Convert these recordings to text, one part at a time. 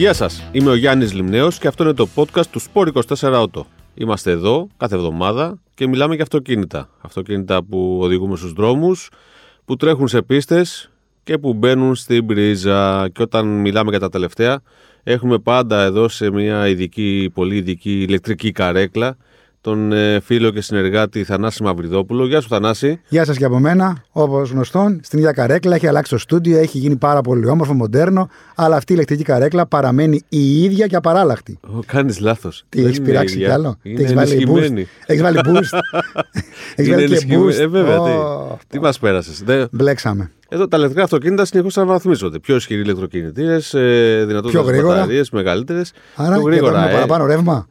Γεια σας, είμαι ο Γιάννης Λιμνέος και αυτό είναι το podcast του Sport 24 Auto. Είμαστε εδώ κάθε εβδομάδα και μιλάμε για αυτοκίνητα. Αυτοκίνητα που οδηγούμε στους δρόμους, που τρέχουν σε πίστες και που μπαίνουν στην πρίζα. Και όταν μιλάμε για τα τελευταία, έχουμε πάντα εδώ σε μια ειδική, πολύ ειδική ηλεκτρική καρέκλα τον ε, φίλο και συνεργάτη Θανάση Μαυριδόπουλο. Γεια σου, Θανάση. Γεια σας και από μένα. Όπως γνωστόν, στην ίδια καρέκλα έχει αλλάξει το στούντιο, έχει γίνει πάρα πολύ όμορφο, μοντέρνο, αλλά αυτή η ηλεκτρική καρέκλα παραμένει η ίδια και απαράλλαχτη. Κάνεις λάθος. Τι έχεις πειράξει κι άλλο; Είναι Έχεις βάλει boost; Έχεις βάλει boost; Έχεις βάλει και ενισχυμένη. boost; Ε, βέβαια. Ω, τι τι μας πέρασες. Μπλέξαμε. Εδώ τα ηλεκτρικά αυτοκίνητα συνεχώς αναβαθμίζονται. Πιο ισχυροί ηλεκτροκινητήρες, ε, δυνατότητε Πιο γρήγορα. μπαταρίες, μεγαλύτερες. Άρα Πιο και γρήγορα. παίρνουμε ε. παραπάνω ρεύμα.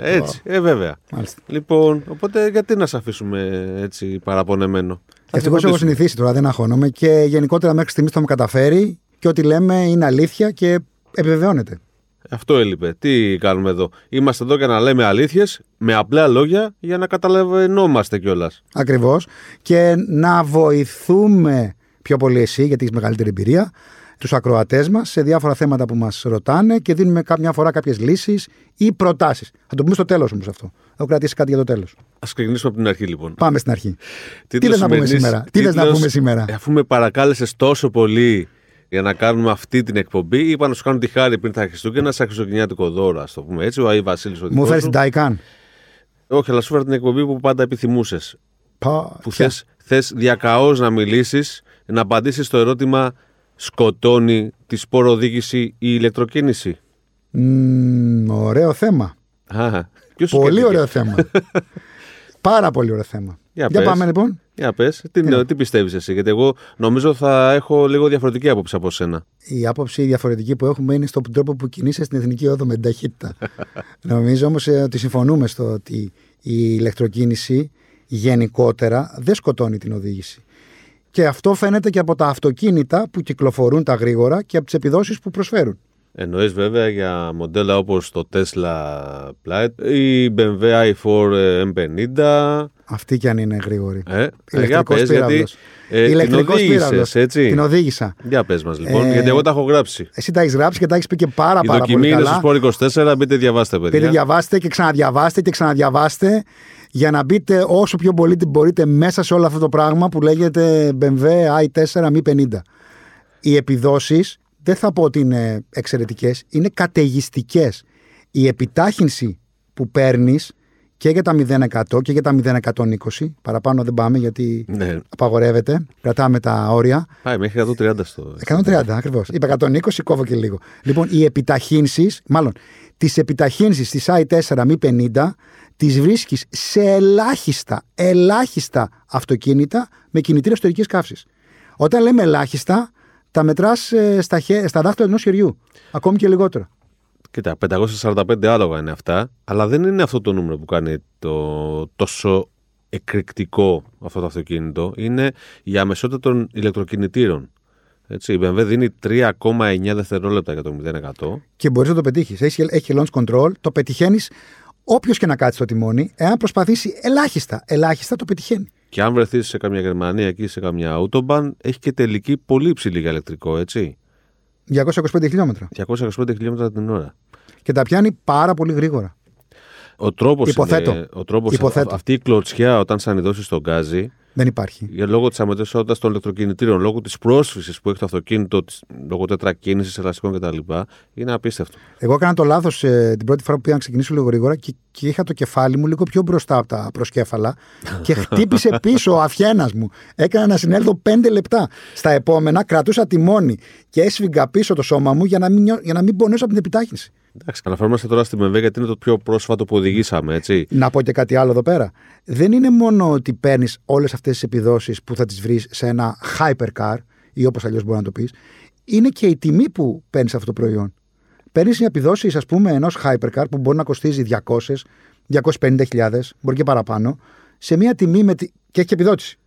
Ε, έτσι, ε, βέβαια. Μάλιστα. Λοιπόν, οπότε γιατί να σε αφήσουμε έτσι παραπονεμένο; Θα Ευτυχώ έχω συμπαντήσουμε. συνηθίσει τώρα, δεν αγχώνομαι και γενικότερα μέχρι στιγμής το έχουμε καταφέρει και ό,τι λέμε είναι αλήθεια και επιβεβαιώνεται. Αυτό έλειπε. Τι κάνουμε εδώ; Είμαστε εδώ για να λέμε αλήθειες με απλά λόγια για να καταλαβαίνόμαστε κιόλας. Ακριβώς. Και να βοηθούμε πιο πολύ εσύ, γιατί έχεις μεγαλύτερη εμπειρία, τους ακροατές μας σε διάφορα θέματα που μας ρωτάνε και δίνουμε κάποια φορά κάποιες λύσεις ή προτάσεις. Θα το πούμε στο τέλος όμως αυτό. Έχω κρατήσει κάτι για το τέλος. Α ξεκινήσουμε από την αρχή λοιπόν. Πάμε στην αρχή. Τίτλος θες να πούμε σημερινής- σήμερα; Τι θες να τίτλος, πούμε σήμερα; ε, Αφού με παρακάλεσες τόσο πολύ για να κάνουμε αυτή την εκπομπή, είπα να σου κάνω τη χάρη πριν τα Χριστούγεννα, σαν χριστουγεννιάτικο δώρο, ας το πούμε έτσι. Ο Άι Βασίλης ο Μου δικός φέρει σου. την Τάικαν. Όχι, αλλά σου φέρα την εκπομπή που πάντα επιθυμούσες. Πα, Που ποια; θες, θες διακαώς να μιλήσεις, να απαντήσεις στο ερώτημα σκοτώνει τη σποροδίκηση η ηλεκτροκίνηση. Μμμ, ωραίο θέμα. Α, ποιος σου Πολύ σκέφτηκε; ωραίο θέμα. Πάρα πολύ ωραίο θέμα. Για Για πες. πάμε λοιπόν. Για πες, τι, Ναι. τι πιστεύεις εσύ, γιατί εγώ νομίζω θα έχω λίγο διαφορετική άποψη από σένα. Η άποψη διαφορετική που έχουμε είναι στον τρόπο που κινείσαι στην εθνική όδο με την ταχύτητα. Νομίζω όμως ότι συμφωνούμε στο ότι η ηλεκτροκίνηση γενικότερα δεν σκοτώνει την οδήγηση. Και αυτό φαίνεται και από τα αυτοκίνητα που κυκλοφορούν τα γρήγορα και από τις επιδόσεις που προσφέρουν. Εννοείς βέβαια για μοντέλα όπως το Tesla Plaid, η BMW i4 M50, Αυτή κι αν είναι γρήγορη. ε, ε, για Ηλεκτρικός πες, γιατί πύραυλος. ε, την Ηλεκτρικός οδήγησες, πύραυλος. έτσι. Την οδήγησα. Για πες μας λοιπόν, Ε, γιατί εγώ τα έχω γράψει. Εσύ τα έχεις γράψει και τα έχεις πει και πάρα, Η πάρα δοκιμή πολύ είναι καλά. στο Sport 24, μπείτε διαβάστε παιδιά. Πείτε διαβάστε και ξαναδιαβάστε και ξαναδιαβάστε για να μπείτε όσο πιο πολύ μπορείτε μέσα σε όλο αυτό το πράγμα που λέγεται BMW i4 Mi 50. Οι επιδόσεις δεν θα πω ότι είναι εξαιρετικές, είναι καταιγιστικές. Η επιτάχυνση που παίρνεις και για τα 0% και για τα 0,120, παραπάνω δεν πάμε γιατί Ναι, απαγορεύεται, κρατάμε τα όρια. πάει μέχρι 130 στο... 130 ακριβώς. Είπα 120, κόβω και λίγο. Λοιπόν, οι επιταχύνσεις, μάλλον τις επιταχύνσεις της i4 μη 50, τις βρίσκεις σε ελάχιστα, ελάχιστα αυτοκίνητα με κινητήρα εσωτερική καύσης. Όταν λέμε ελάχιστα, τα μετράς στα, χε- στα δάχτυλα ενός χεριού. Ακόμη και λιγότερο. Κοίτα, 545 άλογα είναι αυτά, αλλά δεν είναι αυτό το νούμερο που κάνει το τόσο εκρηκτικό αυτό το αυτοκίνητο. Είναι η αμεσότητα των ηλεκτροκινητήρων. Έτσι, η BMW δίνει 3,9 δευτερόλεπτα για το 0%. Και μπορείς να το πετύχεις. Έχει, έχει launch control, το πετυχαίνεις όποιος και να κάτσει στο τιμόνι. Εάν προσπαθήσει ελάχιστα, ελάχιστα το πετυχαίνει. Και αν βρεθείς σε καμιά Γερμανία εκεί σε καμιά Autobahn, έχει και τελική πολύ υψηλή για ηλεκτρικό, έτσι. 225 χιλιόμετρα. 225 χιλιόμετρα την ώρα. Και τα πιάνει πάρα πολύ γρήγορα. Ο τρόπος Υποθέτω. είναι, ο τρόπος, Υποθέτω. αυτή η κλωτσιά όταν σανιδώσει τον γκάζι, Δεν υπάρχει. για λόγω της αμετρησότητα των ηλεκτροκινητήρων, λόγω της πρόσφυσης που έχει το αυτοκίνητο, της- λόγω τετρακίνησης, ελαστικών κτλ. είναι απίστευτο. Εγώ έκανα το λάθος την πρώτη φορά που πήγα να ξεκινήσω λίγο γρήγορα και, και είχα το κεφάλι μου λίγο πιο μπροστά από τα προσκέφαλα και χτύπησε πίσω ο αφιένας μου. Έκανα να συνέλθω πέντε λεπτά. Στα επόμενα κρατούσα τιμόνι και έσφυγγα πίσω το σώμα μου για να μην, νιώ- για να μην πονέσω από την επιτάχυνση. Εντάξει, αναφερόμαστε τώρα στη BMW γιατί είναι το πιο πρόσφατο που οδηγήσαμε, έτσι. Να πω και κάτι άλλο εδώ πέρα. Δεν είναι μόνο ότι παίρνεις όλες αυτές τις επιδόσεις που θα τις βρεις σε ένα hypercar ή όπως αλλιώς μπορεί να το πεις. Είναι και η τιμή που παίρνεις αυτό το προϊόν. Παίρνεις μια επιδόση, ας πούμε, ενός hypercar που μπορεί να κοστίζει 200, 250.000, μπορεί και παραπάνω, σε μια τιμή με τη... και έχει και επιδότηση.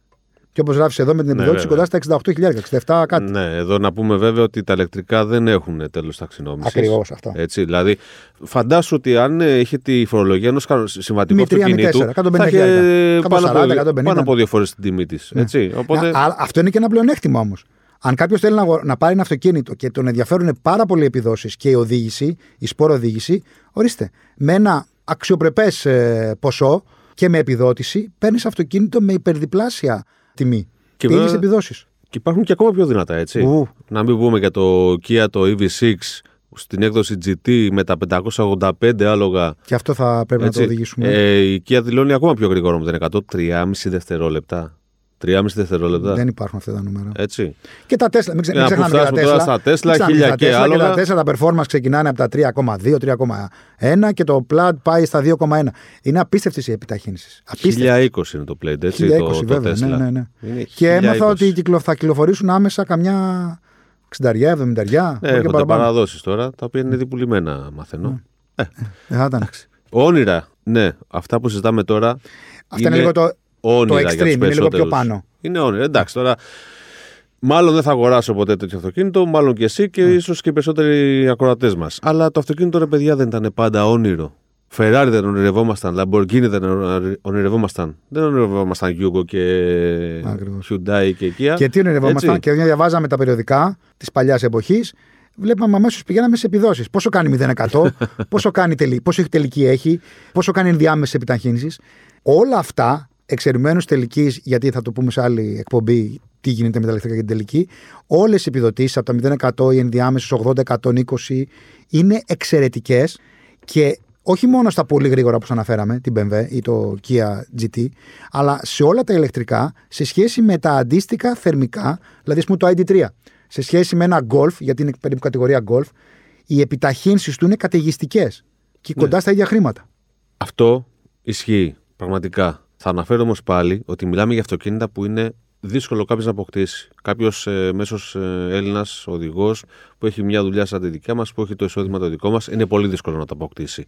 Και όπως γράφεις εδώ με την Ναι, επιδότηση, βέβαια. κοντά στα 68.000, 67 κάτι. Ναι, εδώ να πούμε βέβαια ότι τα ηλεκτρικά δεν έχουν τέλος ταξινόμησης. Ακριβώς αυτό. Έτσι, δηλαδή, φαντάσου ότι αν ε, είχε τη φορολογία ενός συμβατικού Μη τρία, μη αυτοκινήτου. τέσσερα, 150 θα είχε χιλιάρικα. πάνω, 140, από, 150. πάνω από δύο φορές την τιμή της. Έτσι. Οπότε. Α, α, αυτό είναι και ένα πλεονέκτημα όμως. Αν κάποιος θέλει να, αγο- να πάρει ένα αυτοκίνητο και τον ενδιαφέρουν πάρα πολλοί επιδόσεις και η οδήγηση, η σπόρο οδήγηση, ορίστε, με ένα αξιοπρεπές ποσό και με επιδότηση, παίρνεις αυτοκίνητο με υπερδιπλάσια τιμή. Και Και ίδιε βέβαια- επιδόσεις. Και υπάρχουν και ακόμα πιο δυνατά, έτσι. Ου. Να μην πούμε για το Kia το EV6 στην έκδοση GT με τα 585 άλογα. Και αυτό θα πρέπει να Έτσι. το οδηγήσουμε. Ε, η Kia δηλώνει ακόμα πιο γρήγορο με το 100, 3,5 δευτερόλεπτα. 3,5 δευτερόλεπτα. Δεν υπάρχουν αυτά τα νούμερα. Έτσι. Και τα Tesla, μην, ξε, Για μην να ξεχνάμε και τα που φτάσουμε τώρα Tesla. στα Tesla, Μην ξεχνάμε χίλια τα και Tesla άλογα. Και τα Tesla, τα performance ξεκινάνε από τα 3,2, 3,1 και το Plaid πάει στα 2,1. Είναι απίστευτε οι επιταχύνσει. Απίστευτε. 1020 είναι το Plate, έτσι. 1020 το, το βέβαια, Tesla. ναι, ναι, ναι. Είναι Και έμαθα 1020. ότι κυκλο- θα κυκλοφορήσουν άμεσα καμιά 60-70. Ε, μπορεί και Έρχονται παραπάνω. παραδόσει τώρα, τα οποία είναι ήδη πουλημένα, μαθαίνω. Ε, Δεν θα ήταν. όνειρα, ναι, αυτά που συζητάμε τώρα. Αυτά είναι λίγο το, όνειρα το για extreme, τους είναι λίγο πιο περισσότερους. πάνω. Είναι όνειρα. Εντάξει, τώρα. Μάλλον δεν θα αγοράσω ποτέ τέτοιο αυτοκίνητο, μάλλον και εσύ και ίσως και οι περισσότεροι ακροατές μας. Αλλά το αυτοκίνητο ρε παιδιά δεν ήταν πάντα όνειρο. Ferrari δεν ονειρευόμασταν, Lamborghini δεν ονειρευόμασταν. Δεν ονειρευόμασταν Yugo και Ακριβώς. Hyundai και Kia. Και τι ονειρευόμασταν, Έτσι. και όταν διαβάζαμε τα περιοδικά της παλιάς εποχής, βλέπαμε αμέσως πηγαίναμε σε επιδόσεις. Πόσο κάνει 0%, πόσο, κάνει τελική, πόσο έχει τελική έχει, πόσο κάνει ενδιάμεσες επιταχύνσεις. Όλα αυτά εξαιρουμένου τελικής, γιατί θα το πούμε σε άλλη εκπομπή τι γίνεται με τα ηλεκτρικά και την τελική, όλες οι επιδοτήσεις από τα 0% οι ενδιάμεσες 80-120 είναι εξαιρετικές και όχι μόνο στα πολύ γρήγορα που αναφέραμε, την BMW ή το Kia GT, αλλά σε όλα τα ηλεκτρικά σε σχέση με τα αντίστοιχα θερμικά, δηλαδή ας πούμε το ID3, σε σχέση με ένα Golf, γιατί είναι περίπου κατηγορία Golf, οι επιταχύνσεις του είναι καταιγιστικές και κοντά στα ίδια χρήματα. Αυτό ισχύει πραγματικά. Θα αναφέρω όμως πάλι ότι μιλάμε για αυτοκίνητα που είναι δύσκολο κάποιος να αποκτήσει. Κάποιος ε, μέσος ε, Έλληνας οδηγός που έχει μια δουλειά σαν τη δικιά μας, που έχει το εισόδημα το δικό μας, είναι πολύ δύσκολο να το αποκτήσει.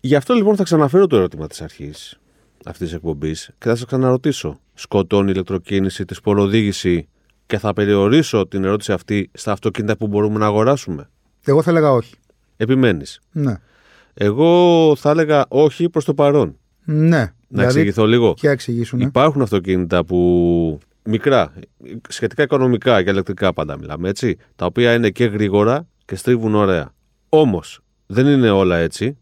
Γι' αυτό λοιπόν θα ξαναφέρω το ερώτημα της αρχής αυτής της εκπομπής και θα σας ξαναρωτήσω. Σκοτώνει η ηλεκτροκίνηση, τη σποροδήγηση και θα περιορίσω την ερώτηση αυτή στα αυτοκίνητα που μπορούμε να αγοράσουμε; Εγώ θα έλεγα όχι. Επιμένεις; Ναι. Εγώ θα έλεγα όχι προς το παρόν. Ναι. Να εξηγηθώ λίγο. Και εξηγήσουν. Υπάρχουν αυτοκίνητα που μικρά, σχετικά οικονομικά και ηλεκτρικά πάντα μιλάμε, έτσι, τα οποία είναι και γρήγορα και στρίβουν ωραία. Όμως δεν είναι όλα έτσι.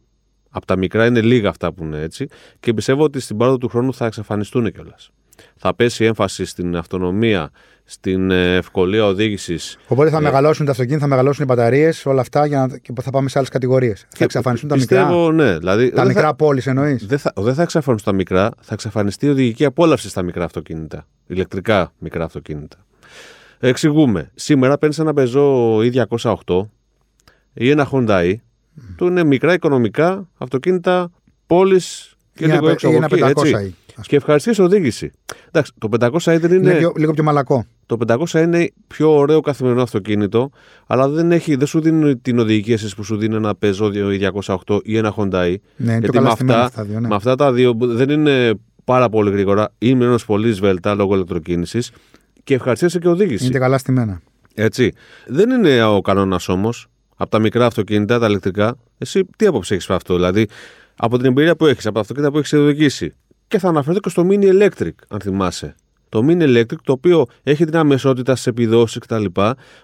Από τα μικρά είναι λίγα αυτά που είναι έτσι και πιστεύω ότι στην πάροδο του χρόνου θα εξαφανιστούν κιόλας. Θα πέσει έμφαση στην αυτονομία, στην ε, ευκολία οδήγησης. Οπότε θα μεγαλώσουν τα αυτοκίνητα, θα μεγαλώσουν οι μπαταρίες, όλα αυτά για να... και θα πάμε σε άλλες κατηγορίες. Θα εξαφανιστούν τα μικρά. Πιστεύω, ναι. Δηλαδή, Τα δεν μικρά θα, πόλεις εννοείς; δεν, θα, δεν θα εξαφανιστούν τα μικρά, θα εξαφανιστεί η οδηγική απόλαυση στα μικρά αυτοκίνητα. Ηλεκτρικά μικρά αυτοκίνητα. Εξηγούμε. Σήμερα παίρνεις ένα Peugeot E208 ή ένα Hyundai, που είναι μικρά οικονομικά αυτοκίνητα πόλη και Ή λίγο ένα, έξω ή από ένα εκεί, 500 έτσι. ή, ας Και ευχαριστή οδήγηση. Εντάξει, το 500 δεν πούμε. είναι. Είναι πιο- λίγο πιο μαλακό. Το 500 είναι πιο ωραίο καθημερινό αυτοκίνητο, αλλά δεν, έχει, δεν σου δίνει την οδηγική αίσθηση που σου δίνει ένα Peugeot 208 ή ένα Hyundai. Ναι, είναι πιο Γιατί καλά με στημένα αυτά, αυτά δύο, ναι. με αυτά τα δύο που δεν είναι πάρα πολύ γρήγορα, είναι όμω πολύς σβέλτα λόγω ηλεκτροκίνησης και ευχαριστήσε και οδήγηση. Είναι καλά στημένα. Έτσι. Δεν είναι ο κανόνας όμως από τα μικρά αυτοκίνητα, τα ηλεκτρικά. Εσύ τι άποψη έχεις αυτό, δηλαδή από την εμπειρία που έχεις, από τα αυτοκίνητα που έχεις οδηγήσει. Και θα αναφερθώ και στο Mini Electric, αν θυμάσαι. Το Mini Electric, το οποίο έχει την αμεσότητα στις επιδόσεις κτλ.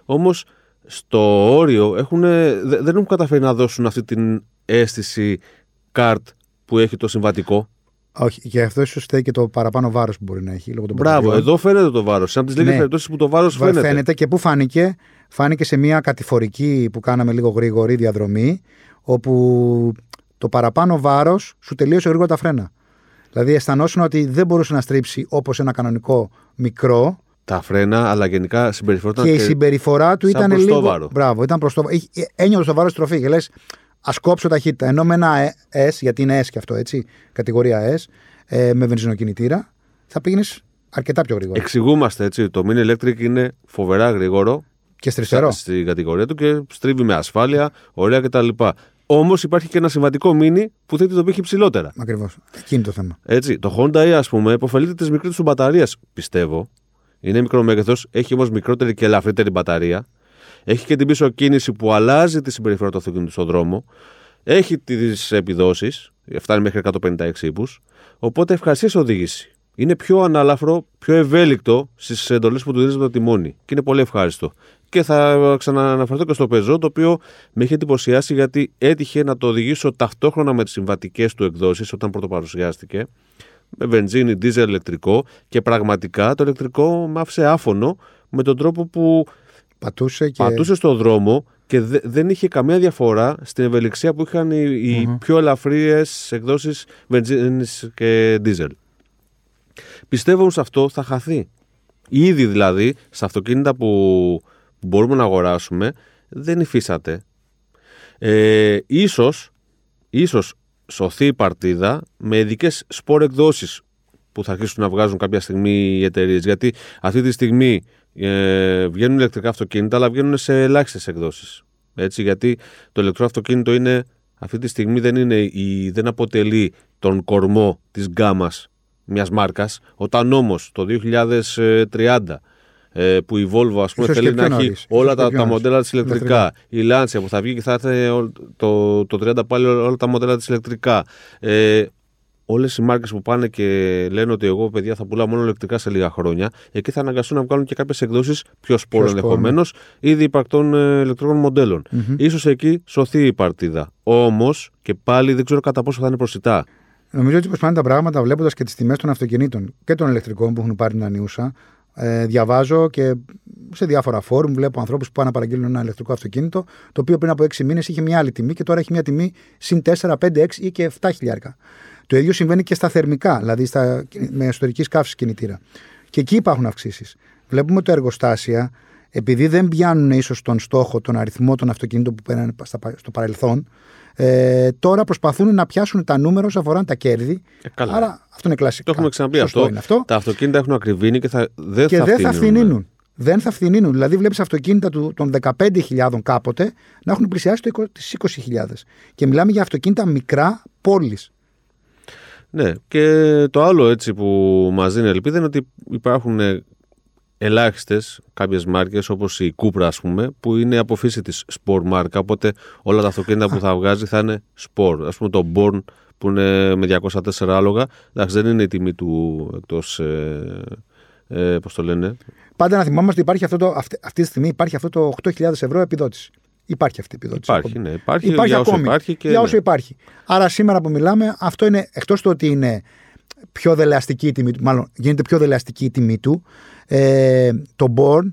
Όμως στο όριο έχουν, δε- δεν έχουν καταφέρει να δώσουν αυτή την αίσθηση καρτ που έχει το συμβατικό. Όχι, και αυτό ίσως φταίει και το παραπάνω βάρος που μπορεί να έχει λόγω των Μπράβο, μπαταριών. εδώ φαίνεται το βάρος. Σε από τις λίγες Ναι. περιπτώσεις που το βάρος Βα- φαίνεται. φαίνεται και πού φάνηκε. Φάνηκε σε μια κατηφορική που κάναμε λίγο γρήγορη διαδρομή, όπου το παραπάνω βάρος σου τελείωσε γρήγορα τα φρένα. Δηλαδή αισθανόσουν ότι δεν μπορούσε να στρίψει όπως ένα κανονικό μικρό Τα φρένα, αλλά γενικά συμπεριφερόταν και η συμπεριφορά του σαν ήταν προς το λίγο. βάρο. Μπράβο, ήταν προς το βάρο. Ένιωθες το βάρος στροφή και λες, ας κόψω ταχύτητα. Ενώ με ένα S, γιατί είναι S και αυτό, έτσι, κατηγορία S, ε, με βενζινοκινητήρα, θα πήγαινες αρκετά πιο γρήγορα. Εξηγούμαστε έτσι. Το Mini Electric είναι φοβερά γρήγορο Και στριστερό. στην κατηγορία του και στρίβει με ασφάλεια, ωραία κτλ. Όμως υπάρχει και ένα συμβατικό Mini που θέτει το πύχη ψηλότερα. Ακριβώς. Εκεί είναι το θέμα. Έτσι, το Honda E, ας πούμε, υποφελείται της μικρής του μπαταρίας, πιστεύω. Είναι μικρό μέγεθο, έχει όμως μικρότερη και ελαφρύτερη μπαταρία. Έχει και την πίσω κίνηση που αλλάζει τη συμπεριφορά του αυτοκίνητου στον δρόμο. Έχει τις επιδόσεις, φτάνει μέχρι 156 ύπου. Οπότε ευχαριστή οδήγηση. είναι πιο ανάλαφρο, πιο ευέλικτο στις εντολές που του δίνεις το τιμόνι. Και είναι πολύ ευχάριστο. Και θα ξανααναφερθώ και στο πεζό, το οποίο με είχε εντυπωσιάσει γιατί έτυχε να το οδηγήσω ταυτόχρονα με τις συμβατικές του εκδόσεις όταν πρωτοπαρουσιάστηκε. Με βενζίνη, δίζελ, ηλεκτρικό. Και πραγματικά το ηλεκτρικό με άφησε άφωνο με τον τρόπο που πατούσε, και... πατούσε στον δρόμο και δεν είχε καμία διαφορά στην ευελιξία που είχαν οι, οι πιο ελαφριές εκδόσεις βενζίνης και δίζελ. Πιστεύω σε αυτό θα χαθεί. Ήδη δηλαδή, στα αυτοκίνητα που, που μπορούμε να αγοράσουμε, δεν υφίσατε. Ε, ίσως, ίσως σωθεί η παρτίδα με ειδικές σπορ εκδόσεις που θα αρχίσουν να βγάζουν κάποια στιγμή οι εταιρείες. Γιατί αυτή τη στιγμή ε, βγαίνουν ηλεκτρικά αυτοκίνητα, αλλά βγαίνουν σε ελάχιστες εκδόσεις. Έτσι, γιατί το ηλεκτρικό αυτοκίνητο είναι αυτή τη στιγμή δεν, είναι η, δεν αποτελεί τον κορμό της γκάμας μιας μάρκας, όταν όμως το 2030 ε, που η Volvo ας πούμε, θέλει να έχει όλα τα, τα μοντέλα της ηλεκτρικά, η Lancia που θα βγει και θα έρθει το, το 30 πάλι όλα τα μοντέλα της ηλεκτρικά, ε, όλες οι μάρκες που πάνε και λένε ότι εγώ, παιδιά, θα πουλάω μόνο ηλεκτρικά σε λίγα χρόνια, εκεί θα αναγκαστούν να βγάλουν και κάποιες εκδόσεις πιο σπόρο ενδεχομένως, ήδη υπαρκτών ε, ηλεκτρικών μοντέλων. Mm-hmm. σω εκεί σωθεί η παρτίδα. Όμως και πάλι δεν ξέρω κατά πόσο θα είναι προσιτά. Νομίζω ότι πώ πάνε τα πράγματα, βλέποντας και τις τιμές των αυτοκινήτων και των ηλεκτρικών που έχουν πάρει την ανιούσα, ε, διαβάζω και σε διάφορα φόρουμ βλέπω ανθρώπους που πάνε να παραγγείλουν ένα ηλεκτρικό αυτοκίνητο, το οποίο πριν από 6 μήνες είχε μια άλλη τιμή και τώρα έχει μια τιμή συν 4, 5, 6 ή και 7 χιλιάρικα. Το ίδιο συμβαίνει και στα θερμικά, δηλαδή στα, με εσωτερική καύση κινητήρα. Και εκεί υπάρχουν αυξήσεις. Βλέπουμε ότι τα εργοστάσια, επειδή δεν πιάνουν ίσως τον στόχο, τον αριθμό των αυτοκινήτων που πέραν στο παρελθόν, ε, τώρα προσπαθούν να πιάσουν τα νούμερα όσο αφορά τα κέρδη. Ε, Άρα αυτό είναι κλασικό. Το έχουμε ξαναπεί αυτό. αυτό. Τα αυτοκίνητα έχουν ακριβήνει και, θα, δεν, και θα δεν θα φθηνίνουν. Δεν θα φθηνίνουν. Δηλαδή, βλέπεις αυτοκίνητα του, των 15.000 κάποτε να έχουν πλησιάσει τις 20.000. Και μιλάμε για αυτοκίνητα μικρά πόλης. Ναι, και το άλλο έτσι που μας δίνει ελπίδα είναι ότι υπάρχουν ελάχιστες κάποιες μάρκες όπως η Cupra, ας πούμε, που είναι από φύση της σπορ μάρκα. Οπότε όλα τα αυτοκίνητα που θα βγάζει θα είναι σπορ. Α πούμε το Born που είναι με 204 άλογα. Εντάξει, δεν είναι η τιμή του εκτός. Ε, ε, Πώς το λένε. Πάντα να θυμάμαστε ότι υπάρχει αυτό το, αυτή, αυτή τη στιγμή υπάρχει αυτό το 8.000 ευρώ επιδότηση. Υπάρχει αυτή η επιδότηση. Υπάρχει, ναι. Υπάρχει, υπάρχει για όσο υπάρχει. Και, για όσο ναι. υπάρχει. Άρα σήμερα που μιλάμε, αυτό είναι εκτός του ότι είναι πιο δελεαστική η τιμή του, μάλλον γίνεται πιο δελεαστική η τιμή του. Ε, το Born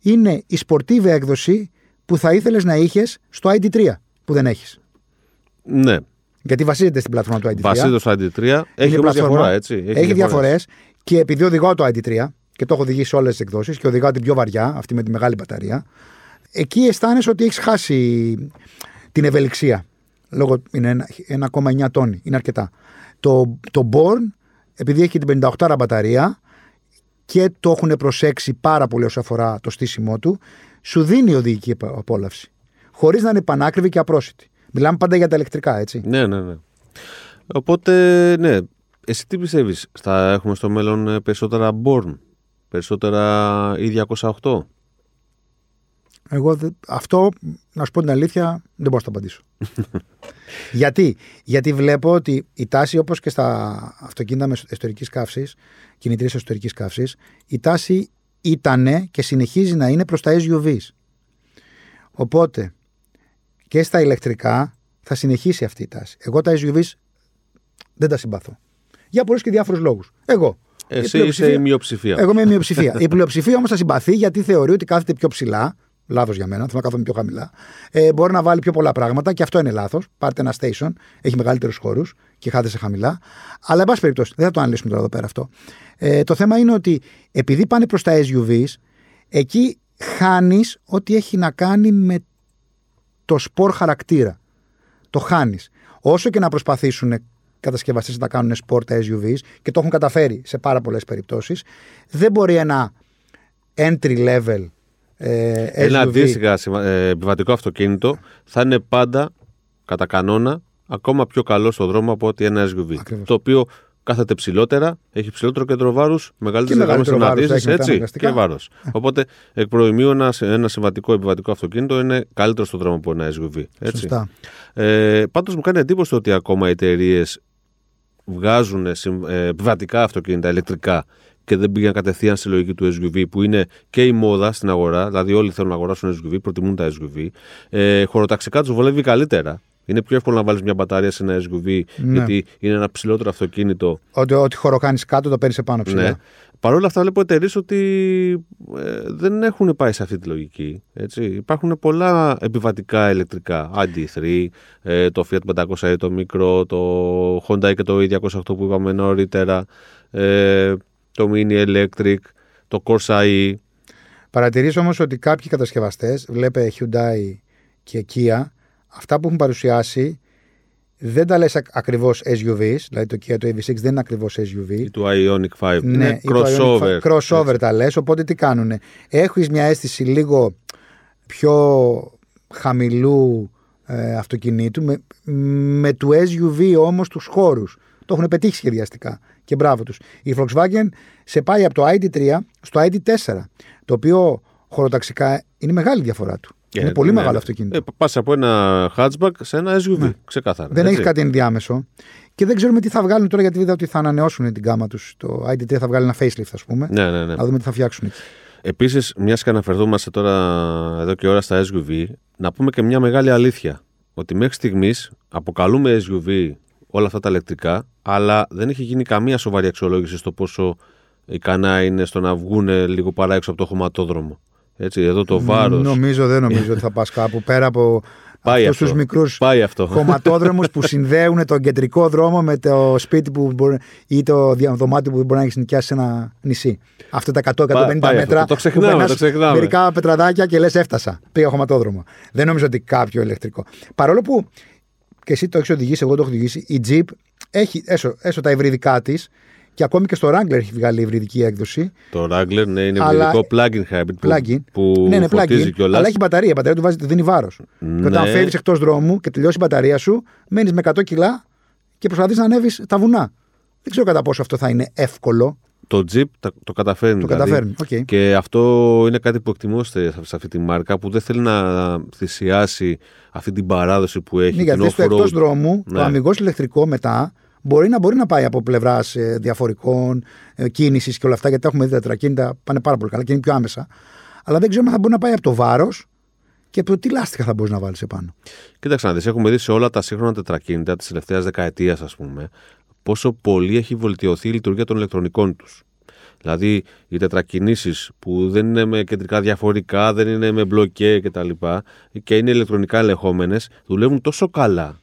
είναι η σπορτίβια έκδοση που θα ήθελες να είχες στο ID3 που δεν έχεις. Ναι. Γιατί βασίζεται στην πλατφόρμα του ID3. Βασίζεται στο ID3. Έχει όμως διαφορά, έτσι. Έχει, έχει διαφορές. Και επειδή οδηγάω το ID3 και το έχω οδηγήσει όλες τις εκδόσεις και οδηγάω την πιο βαριά, αυτή με τη μεγάλη μπαταρία, εκεί αισθάνεσαι ότι έχεις χάσει την ευελιξία. Λόγω είναι 1,9 τόνι, είναι αρκετά. Το, το Born, επειδή έχει την 58 μπαταρία και το έχουν προσέξει πάρα πολύ όσο αφορά το στήσιμό του, σου δίνει οδηγική απόλαυση. Χωρίς να είναι πανάκριβη και απρόσιτη. Μιλάμε πάντα για τα ηλεκτρικά, έτσι. Ναι, ναι, ναι. Οπότε, ναι. Εσύ τι πιστεύεις, θα έχουμε στο μέλλον ε, περισσότερα Born, περισσότερα E208. Εγώ αυτό, να σου πω την αλήθεια, δεν μπορώ να το απαντήσω. Γιατί; Γιατί βλέπω ότι η τάση, όπως και στα αυτοκίνητα με εσωτερικής καύσης, κινητήρες εσωτερικής καύσης, η τάση ήταν και συνεχίζει να είναι προς τα SUVs. Οπότε και στα ηλεκτρικά θα συνεχίσει αυτή η τάση. Εγώ τα SUVs δεν τα συμπαθώ. Για πολλούς και διάφορους λόγους. Εγώ. Εσύ είσαι η μειοψηφία. Εγώ είμαι η μειοψηφία. η πλειοψηφία όμως θα συμπαθεί γιατί θεωρεί ότι κάθεται πιο ψηλά Λάθος για μένα, θέλω να κάθομαι πιο χαμηλά. Ε, μπορεί να βάλει πιο πολλά πράγματα και αυτό είναι λάθος. Πάρτε ένα station, έχει μεγαλύτερους χώρους και χάθεσαι χαμηλά. Αλλά, εν πάση περιπτώσει, δεν θα το αναλύσουμε τώρα εδώ πέρα αυτό. Ε, το θέμα είναι ότι επειδή πάνε προς τα SUVs, εκεί χάνεις ό,τι έχει να κάνει με το σπορ χαρακτήρα. Το χάνεις. Όσο και να προσπαθήσουν κατασκευαστές να τα κάνουν σπορ τα SUVs και το έχουν καταφέρει σε πάρα πολλές περιπτώσεις, δεν μπορεί ένα entry level ε, Ένα αντίστοιχα ε, επιβατικό αυτοκίνητο θα είναι πάντα κατά κανόνα ακόμα πιο καλό στο δρόμο από ότι ένα SUV. Το οποίο κάθεται ψηλότερα, έχει ψηλότερο κέντρο βάρου, μεγαλύτερε γραμμέ αναδύσει έτσι και βάρος. Οπότε εκ προημίου ένα, ένα συμβατικό επιβατικό αυτοκίνητο είναι καλύτερο στον δρόμο από ένα SUV. Έτσι. Σωστά. Ε, Πάντως μου κάνει εντύπωση ότι ακόμα οι εταιρείες βγάζουν συμ- ε, επιβατικά αυτοκίνητα ηλεκτρικά και δεν πήγαν κατευθείαν στη λογική του SUV που είναι και η μόδα στην αγορά, δηλαδή όλοι θέλουν να αγοράσουν SUV, προτιμούν τα SUV. Ε, χωροταξικά τους βολεύει καλύτερα. Είναι πιο εύκολο να βάλεις μια μπαταρία σε ένα SUV Ναι. γιατί είναι ένα ψηλότερο αυτοκίνητο Ότι ό,τι χώρο κάνει κάτω το παίρνεις επάνω ψηλά. ναι. Παρ' όλα αυτά βλέπω εταιρείες ότι ε, δεν έχουν πάει σε αυτή τη λογική. Έτσι. Υπάρχουν πολλά επιβατικά ηλεκτρικά. ID3, ε, το Fiat 500 το μικρό, το Honda και το E208 που είπαμε νωρίτερα, ε, το Mini Electric, το Corsa E. Παρατηρείς όμως ότι κάποιοι κατασκευαστές, βλέπε Hyundai και Kia, αυτά που έχουν παρουσιάσει δεν τα λες ακ- ακριβώς SUVs, δηλαδή το Kia το EV6 δεν είναι ακριβώς SUV. ή του Ionic 5. Ναι, είναι ή το crossover. Ioniq 5. Crossover τα λες, οπότε τι κάνουνε. Έχεις μια αίσθηση λίγο πιο χαμηλού ε, αυτοκινήτου με, με του SUV όμως τους χώρους. Το έχουν πετύχει σχεδιαστικά και μπράβο τους. Η Volkswagen σε πάει από το ID3 στο ID4, το οποίο χωροταξικά είναι μεγάλη διαφορά του. Ε, είναι πολύ ναι, μεγάλο ναι. αυτοκίνητο. Ε, πας από ένα hatchback σε ένα SUV, ξεκάθαρα. Δεν έτσι. έχει κάτι ενδιάμεσο. Και δεν ξέρουμε τι θα βγάλουν τώρα γιατί είδα ότι θα ανανεώσουν την γάμα τους. Το ID3 θα βγάλει ένα facelift, ας πούμε. Ναι, ναι, ναι. Να δούμε τι θα φτιάξουν εκεί. Επίσης, μιας και αναφερθούμαστε τώρα εδώ και ώρα στα SUV, να πούμε και μια μεγάλη αλήθεια. Ότι μέχρι στιγμής αποκαλούμε SUV όλα αυτά τα ηλεκτρικά, αλλά δεν έχει γίνει καμία σοβαρή αξιολόγηση στο πόσο ικανά είναι στο να βγουν λίγο παρά έξω από το χωματόδρομο. Έτσι, εδώ το βάρο. Νομίζω, δεν νομίζω ότι θα πας κάπου πέρα από Πάει αυτούς αυτό. του μικρούς Πάει αυτό. χωματόδρομους που συνδέουν τον κεντρικό δρόμο με το σπίτι που μπορεί, ή το δια- δωμάτιο που μπορεί να έχεις νοικιάσει σε ένα νησί. Αυτά τα 100-150 πάει αυτό. μέτρα. Το ξεχνάμε, που περνάς το ξεχνάμε. Μερικά πετραδάκια και λες έφτασα. Πήγα χωματόδρομο. Δεν νομίζω ότι κάποιο ηλεκτρικό. Παρόλο που και εσύ το έχεις οδηγήσει, εγώ το έχω οδηγήσει, η Jeep έχει έσω, έσω τα υβριδικά της και ακόμη και στο Wrangler έχει βγάλει υβριδική έκδοση. Το Wrangler ναι, είναι Αλλά- υβριδικό plug-in hybrid που, Plug-in. που ναι, ναι, φορτίζει plug-in, κιόλας. αλλά έχει μπαταρία. Η μπαταρία του βάζει, του δίνει βάρος. Ναι. Και όταν φεύγεις εκτός δρόμου και τελειώσει η μπαταρία σου, μένεις με 100 κιλά και προσπαθείς να ανέβεις τα βουνά. Δεν ξέρω κατά πόσο αυτό θα είναι εύκολο. Το Jeep τα- το καταφέρνει. Το δηλαδή. καταφέρνει. οκ. Και αυτό είναι κάτι που εκτιμώ σε αυτή τη μάρκα που δεν θέλει να θυσιάσει αυτή την παράδοση που έχει. Ναι, την γιατί στο off-road. εκτό δρόμου Ναι. το αμυγός ηλεκτρικό μετά μπορεί να, μπορεί να πάει από πλευράς διαφορικών κίνησης και όλα αυτά, γιατί τα έχουμε δει τα τρακίνητα πάνε πάρα πολύ καλά και είναι πιο άμεσα. Αλλά δεν ξέρουμε αν θα μπορεί να πάει από το βάρος και από το τι λάστιχα θα μπορείς να βάλεις επάνω. Κοίταξε να δεις, έχουμε δει σε όλα τα σύγχρονα τετρακίνητα της τελευταίας δεκαετίας, ας πούμε, πόσο πολύ έχει βελτιωθεί η λειτουργία των ηλεκτρονικών τους. Δηλαδή, οι τετρακινήσεις που δεν είναι με κεντρικά διαφορικά, δεν είναι με μπλοκέ κτλ. και είναι ηλεκτρονικά ελεγχόμενες, δουλεύουν τόσο καλά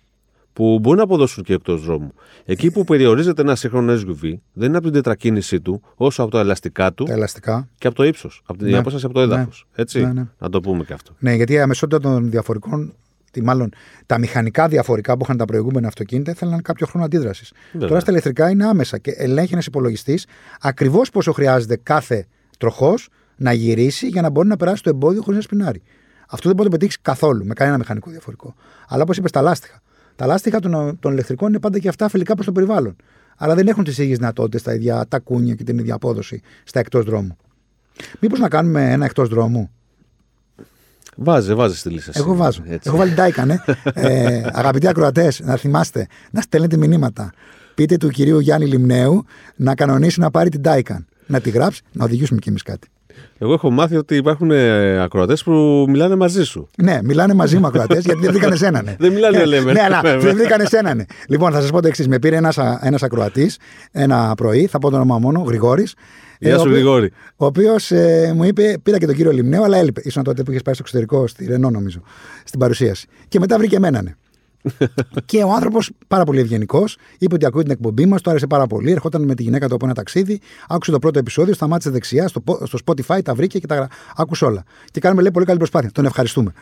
που μπορεί να αποδώσουν και εκτός δρόμου. Εκεί που περιορίζεται ένα σύγχρονο SUV, δεν είναι από την τετρακίνησή του, όσο από τα ελαστικά του Τα ελαστικά. και από το ύψος, από την Ναι. απόσταση από το έδαφος. Έτσι. Ναι, ναι. Να το πούμε και αυτό. Ναι, γιατί η αμεσότητα των διαφορικών, τι μάλλον τα μηχανικά διαφορικά που είχαν τα προηγούμενα αυτοκίνητα, ήθελαν κάποιο χρόνο αντίδρασης. Βέβαια. Τώρα στα ηλεκτρικά είναι άμεσα και ελέγχει ένας υπολογιστής ακριβώς πόσο χρειάζεται κάθε τροχός να γυρίσει για να μπορεί να περάσει το εμπόδιο χωρίς να σπινάρει. Αυτό δεν μπορεί να το πετύχεις καθόλου με κανένα μηχανικό διαφορικό. Αλλά όπως είπες, τα λάστιχα. Τα λάστιχα των, των ηλεκτρικών είναι πάντα και αυτά φιλικά προς το περιβάλλον. Αλλά δεν έχουν τις ίδιες δυνατότητες, τα ίδια τα κούνια και την ίδια απόδοση στα εκτός δρόμου. Μήπως να κάνουμε ένα εκτός δρόμου; Βάζε, βάζε στη λίστα. Εγώ εσύ. βάζω. Έτσι. Έχω βάλει Ντάικαν. Ε. ε, αγαπητοί ακροατές, να θυμάστε να στέλνετε μηνύματα. Πείτε του κυρίου Γιάννη Λιμνέου να κανονίσει να πάρει την Ντάικαν. Να τη γράψει, να οδηγήσουμε κι εμείς κάτι. Εγώ έχω μάθει ότι υπάρχουν ακροατές που μιλάνε μαζί σου. Ναι, μιλάνε μαζί μου ακροατές γιατί δεν βρήκανε σένα. Ναι. Δεν μιλάνε, Ε, λέμε. Ναι, αλλά Βέβαια. δεν βρήκανε σένα. Ναι. Λοιπόν, θα σας πω το εξής. Με πήρε ένας ένας ακροατής ένα πρωί, θα πω το όνομα μόνο, Γρηγόρης. Γεια σου, Γρηγόρη. Ο οποίος ε, μου είπε, πήρα και τον κύριο Λιμνέο, αλλά έλειπε. Ήσουν τότε που είχες πάει στο εξωτερικό, στη Ρενό, νομίζω, στην παρουσίαση. Και μετά βρήκε εμένα, ναι. και ο άνθρωπος, πάρα πολύ ευγενικός, είπε ότι ακούει την εκπομπή μας, το άρεσε πάρα πολύ. Ερχόταν με τη γυναίκα του από ένα ταξίδι, άκουσε το πρώτο επεισόδιο, σταμάτησε δεξιά, στο, στο Spotify, τα βρήκε και τα γρα- άκουσε όλα. Και κάνουμε, λέει, πολύ καλή προσπάθεια. Τον ευχαριστούμε.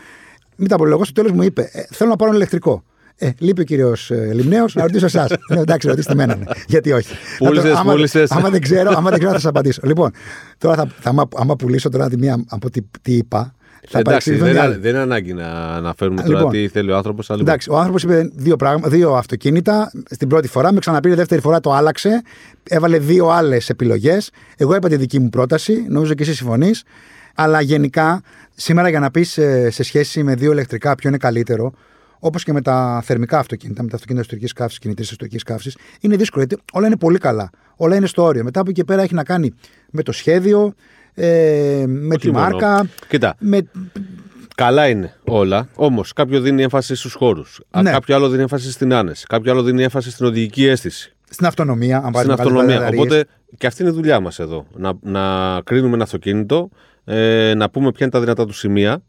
Μην τα απολογώ, στο τέλος μου είπε, ε, θέλω να πάρω ένα ηλεκτρικό. Ε, λείπει ο κύριος ε, Λιμνέος, να ρωτήσω εσάς. Λέω εντάξει, ρωτήστε εμένα. Ναι. Γιατί όχι. Πούλησες, Να το- άμα- πούλησες. Άμα δεν ξέρω, άμα δεν ξέρω θα σας απαντήσω. Λοιπόν, τώρα θα, θα, άμα, άμα πουλήσω τώρα τη μία από τι, τι είπα, θα Εντάξει, παρεξηγηθούν δεν, οι είναι- άλλοι. δεν είναι ανάγκη να αναφέρουμε τώρα Λοιπόν. τι θέλει ο άνθρωπος. Εντάξει, ο άνθρωπος είπε δύο, πράγμα, δύο αυτοκίνητα στην πρώτη φορά, με ξαναπήρε δεύτερη φορά, το άλλαξε. Έβαλε δύο άλλες επιλογές. Εγώ είπα τη δική μου πρόταση, νομίζω και εσύ συμφωνείς. Αλλά γενικά, σήμερα για να πεις σε, σε σχέση με δύο ηλεκτρικά ποιο είναι καλύτερο, Όπως και με τα θερμικά αυτοκίνητα, με τα αυτοκίνητα εσωτερική καύσης, κινητή εσωτερική καύσης, είναι δύσκολο γιατί όλα είναι πολύ καλά. Όλα είναι στο όριο. Μετά από εκεί και πέρα έχει να κάνει με το σχέδιο, ε, με Όχι τη μόνο. μάρκα. Κοίτα, Με... καλά είναι όλα. Όμως κάποιο δίνει έμφαση στους χώρους. Ναι. Κάποιο άλλο δίνει έμφαση στην άνεση. Κάποιο άλλο δίνει έμφαση στην οδηγική αίσθηση. Στην αυτονομία, αν πάρει στην μεγάλες αυτονομία. μπαταρίες. Οπότε και αυτή είναι η δουλειά μας εδώ. Να, να κρίνουμε ένα αυτοκίνητο, ε, να πούμε ποια είναι τα δυνατά του σημεία.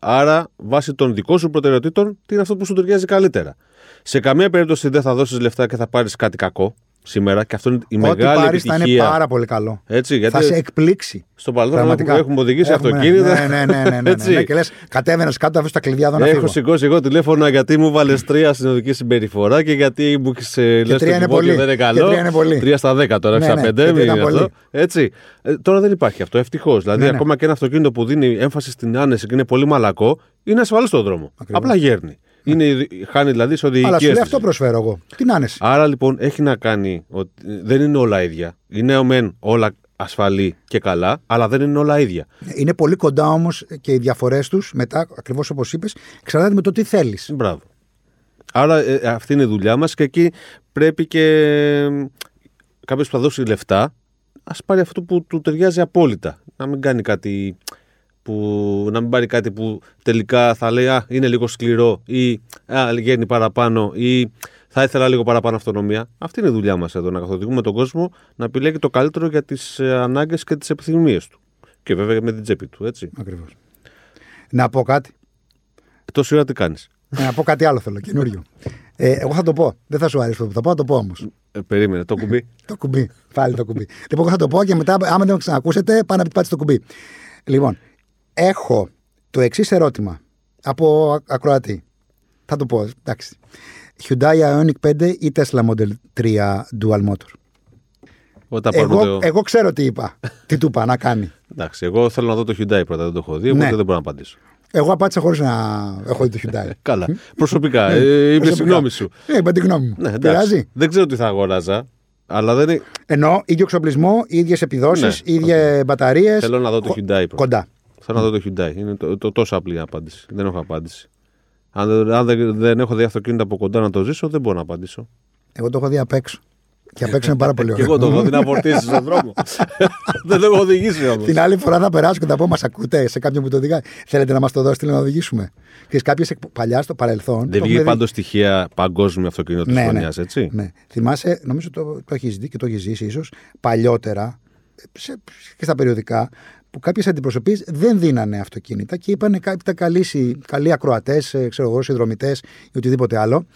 Άρα, βάσει των δικών σου προτεραιοτήτων, τι είναι αυτό που σου ταιριάζει καλύτερα. Σε καμία περίπτωση δεν θα δώσεις λεφτά και θα πάρεις κάτι κακό σήμερα. Και αυτό είναι η Ό,τι μεγάλη πάρεις θα επιτυχία. είναι πάρα πολύ καλό. Έτσι, γιατί Θα σε εκπλήξει. στο παρελθόν Πραγματικά. έχουμε, έχουμε οδηγήσει Έχουμε, αυτοκίνητα. Ναι, ναι, ναι. ναι, ναι, ναι, Έτσι. ναι. Και λες, κατέβαινες κάτω, αφήσεις τα κλειδιά εδώ να Έχω φύγω. σηκώσει εγώ τηλέφωνα γιατί μου βάλες τρία στην οδική συμπεριφορά και γιατί μου έχει λες το τρία είναι κυβότιο πολύ. δεν είναι Και καλό. τρία είναι πολύ. Τρία στα δέκα τώρα, Ναι, στα ναι, πέντε. και τρία μην ήταν είναι πολύ. αυτό. Έτσι. Ε, τώρα δεν υπάρχει αυτό. Ευτυχώς. Δηλαδή, Ναι, ναι. ακόμα και ένα αυτοκίνητο που δίνει έμφαση στην άνεση και είναι πολύ μαλακό, είναι ασφαλής στον δρόμο. Ακριβώς. Απλά γέρνει. Είναι, χάνει δηλαδή σε οδηγική Αλλά σου λέει αίσθηση. αυτό προσφέρω εγώ. Την άνεση. Άρα λοιπόν έχει να κάνει ότι δεν είναι όλα ίδια. Είναι μεν όλα ασφαλή και καλά, αλλά δεν είναι όλα ίδια. Είναι πολύ κοντά όμως και οι διαφορές τους μετά, ακριβώς όπως είπες, εξαρτάται με το τι θέλεις. Μπράβο. Άρα ε, αυτή είναι η δουλειά μας και εκεί πρέπει και κάποιος που θα δώσει λεφτά ας πάρει αυτό που του ταιριάζει απόλυτα. Να μην κάνει κάτι που, να μην πάρει κάτι που τελικά θα λέει «Α, είναι λίγο σκληρό» ή «Α, γέρνει παραπάνω» ή «Θα ήθελα λίγο παραπάνω αυτονομία». Αυτή είναι η δουλειά μας εδώ, να καθοδηγούμε τον κόσμο να επιλέγει το καλύτερο για τις ε, ανάγκες και τις επιθυμίες του. Και βέβαια με την τσέπη του, έτσι. Ακριβώς. Να πω κάτι. Τόση ώρα τι κάνεις. Να πω κάτι άλλο θέλω, καινούριο. Ε, εγώ θα το πω. Δεν θα σου αρέσει αυτό που θα πω, θα το πω όμως. Ε, περίμενε, το κουμπί. Το κουμπί. Πάλι το κουμπί. Λοιπόν, εγώ θα το πω και μετά, άμα δεν το ξανακούσετε, πάνε να πατήσετε το κουμπί. Λοιπόν, έχω το εξής ερώτημα από α- ακροατή. Θα το πω, εντάξει. Hyundai Ioniq 5 ή Tesla Model 3 Dual Motor; Όταν πάρουμε Εγώ, το- εγώ ξέρω τι είπα. τι του είπα να κάνει. Εντάξει, εγώ θέλω να δω το Hyundai πρώτα, δεν το έχω δει, οπότε Ναι. δεν μπορώ να απαντήσω. Εγώ απάντησα χωρίς να έχω δει το Hyundai. Καλά. Προσωπικά, ε, είπε Προσωπικά. τη γνώμη σου. Ε, είπα τη γνώμη μου. Ναι, εντάξει. Πειράζει. Δεν ξέρω τι θα αγοράζα, αλλά δεν είναι... Ενώ ίδιο εξοπλισμό, ίδιες επιδόσεις, Ναι, ίδιες μπαταρίες. θέλω να δω το Hyundai πρώτα. Κοντά. Θέλω να δω το Hyundai. Είναι το, το, τόσο απλή απάντηση. Δεν έχω απάντηση. Αν, δεν- αν δεν, δεν έχω δει αυτοκίνητα από κοντά να το ζήσω, δεν μπορώ να απαντήσω. Εγώ το έχω δει απ' έξω. Και απ' έξω είναι πάρα πολύ Και ωραίο. εγώ το έχω δει να φορτίσει στον δρόμο. δεν το έχω οδηγήσει όμως. Την άλλη φορά θα περάσω και θα πω: Μας ακούτε σε κάποιον που το οδηγάει. Θέλετε να μας το δώσετε να οδηγήσουμε. Και κάποιες παλιά στο παρελθόν. το Δεν βγήκε έχουμε δει. πάντως στοιχεία παγκόσμιο αυτοκίνητο της Ναι, ναι. χρονιάς, έτσι; Ναι. Θυμάσαι, νομίζω το, το έχεις δει και το έχεις ζήσει ίσως παλιότερα σε, και στα περιοδικά που κάποιες αντιπροσωπείε δεν δίνανε αυτοκίνητα και είπαν κάποιοι καλοί, συ- καλοί ακροατές, ξέρω εγώ, συνδρομητές ή οτιδήποτε άλλο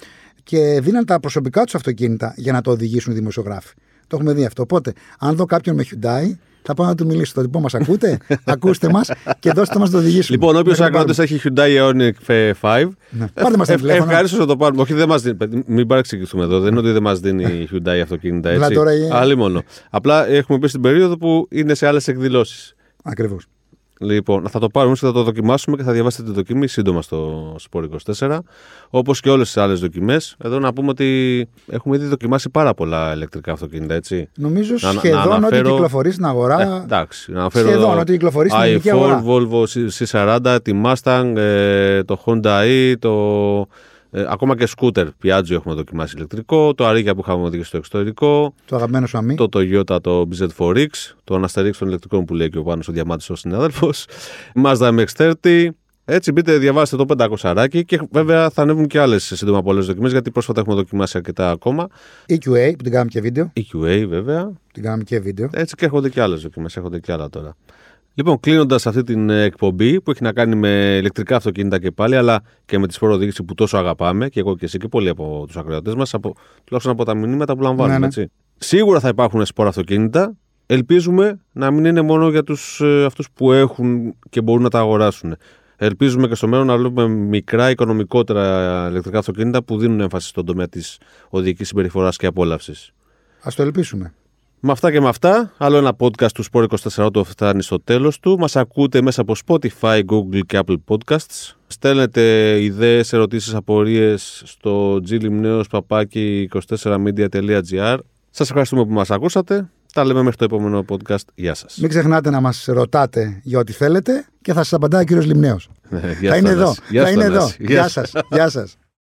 και δίναν τα προσωπικά τους αυτοκίνητα για να το οδηγήσουν οι δημοσιογράφοι. Το έχουμε δει αυτό. Οπότε, αν δω κάποιον με Hyundai, θα πάω να του μιλήσω. Θα του πω: Μας ακούτε, ακούστε μας και δώστε μας το οδηγήσουμε. Λοιπόν, όποιος Μέχρι να ακροατής πάρουμε. έχει Hyundai Ioniq 5, Ναι. Πάρτε μας τα τηλέφωνα. ευχαρίστως να το πάρουμε. Όχι, δεν μας δίνει. Μην παρεξηγηθούμε εδώ. Δεν είναι ότι δεν μας δίνει η Hyundai αυτοκίνητα έτσι. Δηλαδή τώρα η- Άλλη μόνο. Απλά έχουμε πει στην περίοδο που είναι σε άλλες εκδηλώσεις. Ακριβώς. Λοιπόν, θα το πάρουμε και θα το δοκιμάσουμε και θα διαβάσετε τη δοκιμή σύντομα στο Sport 24. Όπως και όλες τις άλλες δοκιμές. Εδώ να πούμε ότι έχουμε ήδη δοκιμάσει πάρα πολλά ηλεκτρικά αυτοκίνητα, έτσι. Νομίζω Να- να σχεδόν ό,τι αναφέρω- κυκλοφορεί στην αγορά. Ε, εντάξει, να αναφέρω Σχεδόν ό,τι κυκλοφορεί στην ελληνική i4, αγορά. Volvo C40, τη Mustang, ε, το Honda e, το, ε, ακόμα και scooter Piaggio έχουμε δοκιμάσει ηλεκτρικό, το Ariya που είχαμε οδηγήσει στο εξωτερικό, Το αγαπημένο σου αμύ. το Toyota το BZ4X, το Αναστερίξ των ηλεκτρικών που λέει και ο Πάνος ο Διαμάτης ο συνάδελφος, Mazda MX-30, έτσι μπείτε, διαβάστε το 500 αράκι και βέβαια θα ανέβουν και άλλες σύντομα πολλές δοκιμές γιατί πρόσφατα έχουμε δοκιμάσει αρκετά ακόμα. EQA που την κάναμε και βίντεο. EQA βέβαια, Την κάναμε και βίντεο. έτσι και έρχονται και άλλες δοκιμές, έρχονται και άλλα τώρα. Λοιπόν, κλείνοντας αυτή την ε, εκπομπή που έχει να κάνει με ηλεκτρικά αυτοκίνητα και πάλι, αλλά και με τη φοροοδήγηση που τόσο αγαπάμε, και εγώ και εσύ και πολλοί από τους ακροατές μας, από, τουλάχιστον από τα μηνύματα που λαμβάνουμε. Ναι, ναι. Έτσι. Σίγουρα θα υπάρχουν σπόρα αυτοκίνητα. Ελπίζουμε να μην είναι μόνο για τους, ε, αυτούς που έχουν και μπορούν να τα αγοράσουν. Ελπίζουμε και στο μέλλον να βλέπουμε μικρά οικονομικότερα ηλεκτρικά αυτοκίνητα που δίνουν έμφαση στον τομέα της οδικής συμπεριφοράς και απόλαυσης. Α το ελπίσουμε. Με αυτά και με αυτά, άλλο ένα podcast του Sport 24 το φτάνει στο τέλος του. Μας ακούτε μέσα από Spotify, Google και Apple Podcasts. Στέλνετε ιδέες, ερωτήσεις, απορίες στο glimneos 24media.gr Σας ευχαριστούμε που μας ακούσατε Τα λέμε μέχρι το επόμενο podcast. Γεια σας. Μην ξεχνάτε να μας ρωτάτε για ό,τι θέλετε και θα σας απαντάει ο κύριος Λιμνέος. Ναι, Γεια Θα είναι Θανάση. εδώ. Γεια Θα σου, είναι εδώ. Θανάση. Γεια σας. Γεια σας.